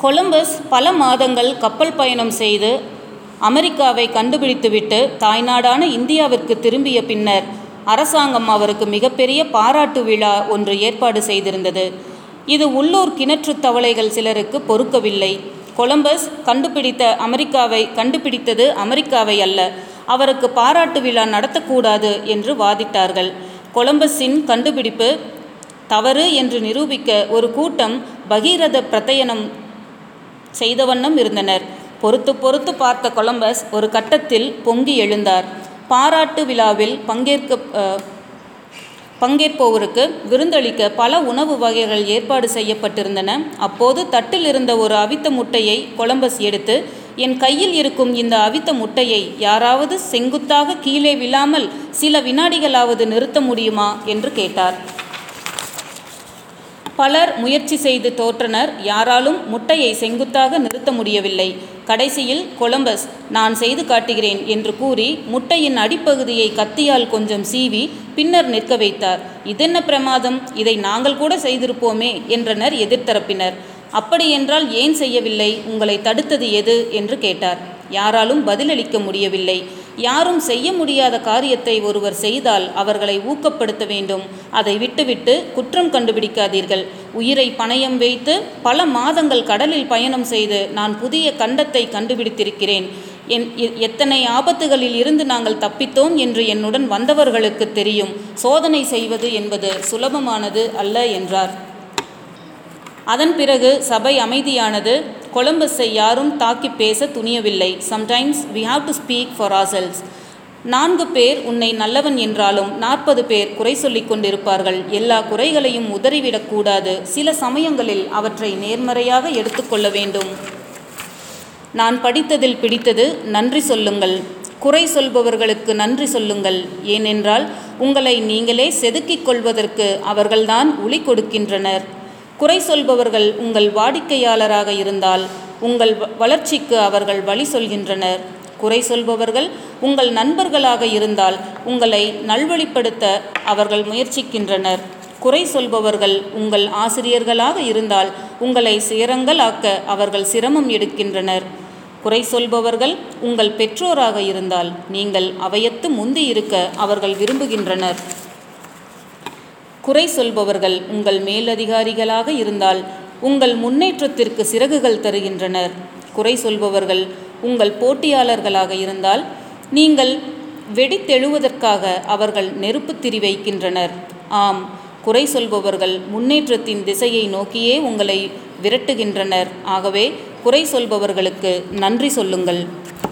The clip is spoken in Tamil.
கொலம்பஸ் பல மாதங்கள் கப்பல் பயணம் செய்து அமெரிக்காவை கண்டுபிடித்துவிட்டு தாய்நாடான இந்தியாவிற்கு திரும்பிய பின்னர் அரசாங்கம் அவருக்கு மிகப்பெரிய பாராட்டு விழா ஒன்று ஏற்பாடு செய்திருந்தது. இது உள்ளூர் கிணற்றுத் தவளைகள் சிலருக்கு பொறுக்கவில்லை. கொலம்பஸ் கண்டுபிடித்த அமெரிக்காவை கண்டுபிடித்தது அமெரிக்காவை அல்ல அவருக்கு பாராட்டு விழா நடத்தக்கூடாது என்று வாதிட்டார்கள். கொலம்பஸின் கண்டுபிடிப்பு தவறு என்று நிரூபிக்க ஒரு கூட்டம் பகீரத பிரத்தயனம் செய்த வண்ணம் இருந்தனர். பொறுத்து பொறுத்து பார்த்த கொலம்பஸ் ஒரு கட்டத்தில் பொங்கி எழுந்தார். பாராட்டு விழாவில் பங்கேற்க பங்கேற்போருக்கு விருந்தளிக்க பல உணவு வகைகள் ஏற்பாடு செய்யப்பட்டிருந்தன. அப்போது தட்டில் இருந்த ஒரு அவித்த முட்டையை கொலம்பஸ் எடுத்து என் கையில் இருக்கும் இந்த அவித்த முட்டையை யாராவது செங்குத்தாக கீழே விழாமல் சில வினாடிகளாவது நிறுத்த முடியுமா? என்று கேட்டார். பலர் முயற்சி செய்து தோற்றனர். யாராலும் முட்டையை செங்குத்தாக நிறுத்த முடியவில்லை. கடைசியில் கொலம்பஸ் நான் செய்து காட்டுகிறேன் என்று கூறி முட்டையின் அடிப்பகுதியை கத்தியால் கொஞ்சம் சீவி பின்னர் நிற்க வைத்தார். இதென்ன பிரமாதம்? இதை நாங்கள் கூட செய்திருப்போமே என்றனர் எதிர்த்தரப்பினர். அப்படியென்றால் ஏன் செய்யவில்லை? உங்களை தடுத்தது எது? என்று கேட்டார். யாராலும் பதிலளிக்க முடியவில்லை. யாரும் செய்ய முடியாத காரியத்தை ஒருவர் செய்தால் அவர்களை ஊக்கப்படுத்த வேண்டும். அதை விட்டுவிட்டு குற்றம் கண்டுபிடிக்காதீர்கள். உயிரை பணயம் வைத்து பல மாதங்கள் கடலில் பயணம் செய்து நான் புதிய கண்டத்தை கண்டுபிடித்திருக்கிறேன். என் எத்தனை ஆபத்துகளில் இருந்து நாங்கள் தப்பித்தோம் என்று என்னுடன் வந்தவர்களுக்கு தெரியும். சோதனை செய்வது என்பது சுலபமானது அல்ல என்றார். அதன் பிறகு சபை அமைதியானது கொலம்பஸை யாரும் தாக்கி பேச துணியவில்லை. Sometimes we have to speak for ourselves நான்கு பேர் உன்னை நல்லவன் என்றாலும் நாற்பது பேர் குறை சொல்லிக் கொண்டிருப்பார்கள். எல்லா குறைகளையும் உதறிவிடக்கூடாது சில சமயங்களில் அவற்றை நேர்மறையாக எடுத்துக்கொள்ள வேண்டும். நான் படித்ததில் பிடித்தது நன்றி சொல்லுங்கள். குறை சொல்பவர்களுக்கு நன்றி சொல்லுங்கள். ஏனென்றால் உங்களை நீங்களே செதுக்கிக் கொள்வதற்கு அவர்கள்தான் உளி கொடுக்கின்றனர். குறை சொல்பவர்கள் உங்கள் வாடிக்கையாளராக இருந்தால் உங்கள் வ- வளர்ச்சிக்கு அவர்கள் வழி சொல்கின்றனர். குறை சொல்பவர்கள் உங்கள் நண்பர்களாக இருந்தால் உங்களை நல்வழிப்படுத்த அவர்கள் முயற்சிக்கின்றனர். குறை சொல்பவர்கள் உங்கள் ஆசிரியர்களாக இருந்தால் உங்களை சிரங்களாக்க அவர்கள் சிரமம் எடுக்கின்றனர். குறை சொல்பவர்கள் உங்கள் பெற்றோராக இருந்தால் நீங்கள் அவையத்து முந்தி இருக்க அவர்கள் விரும்புகின்றனர். குறை சொல்பவர்கள் உங்கள் மேலதிகாரிகளாக இருந்தால் உங்கள் முன்னேற்றத்திற்கு சிறகுகள் தருகின்றனர். குறை சொல்பவர்கள் உங்கள் போட்டியாளர்களாக இருந்தால் நீங்கள் வெடித்தெழுவதற்காக அவர்கள் நெருப்பு திரி வைக்கின்றனர். ஆம் குறை சொல்பவர்கள் முன்னேற்றத்தின் திசையை நோக்கியே உங்களை விரட்டுகின்றனர். ஆகவே குறை சொல்பவர்களுக்கு நன்றி சொல்லுங்கள்.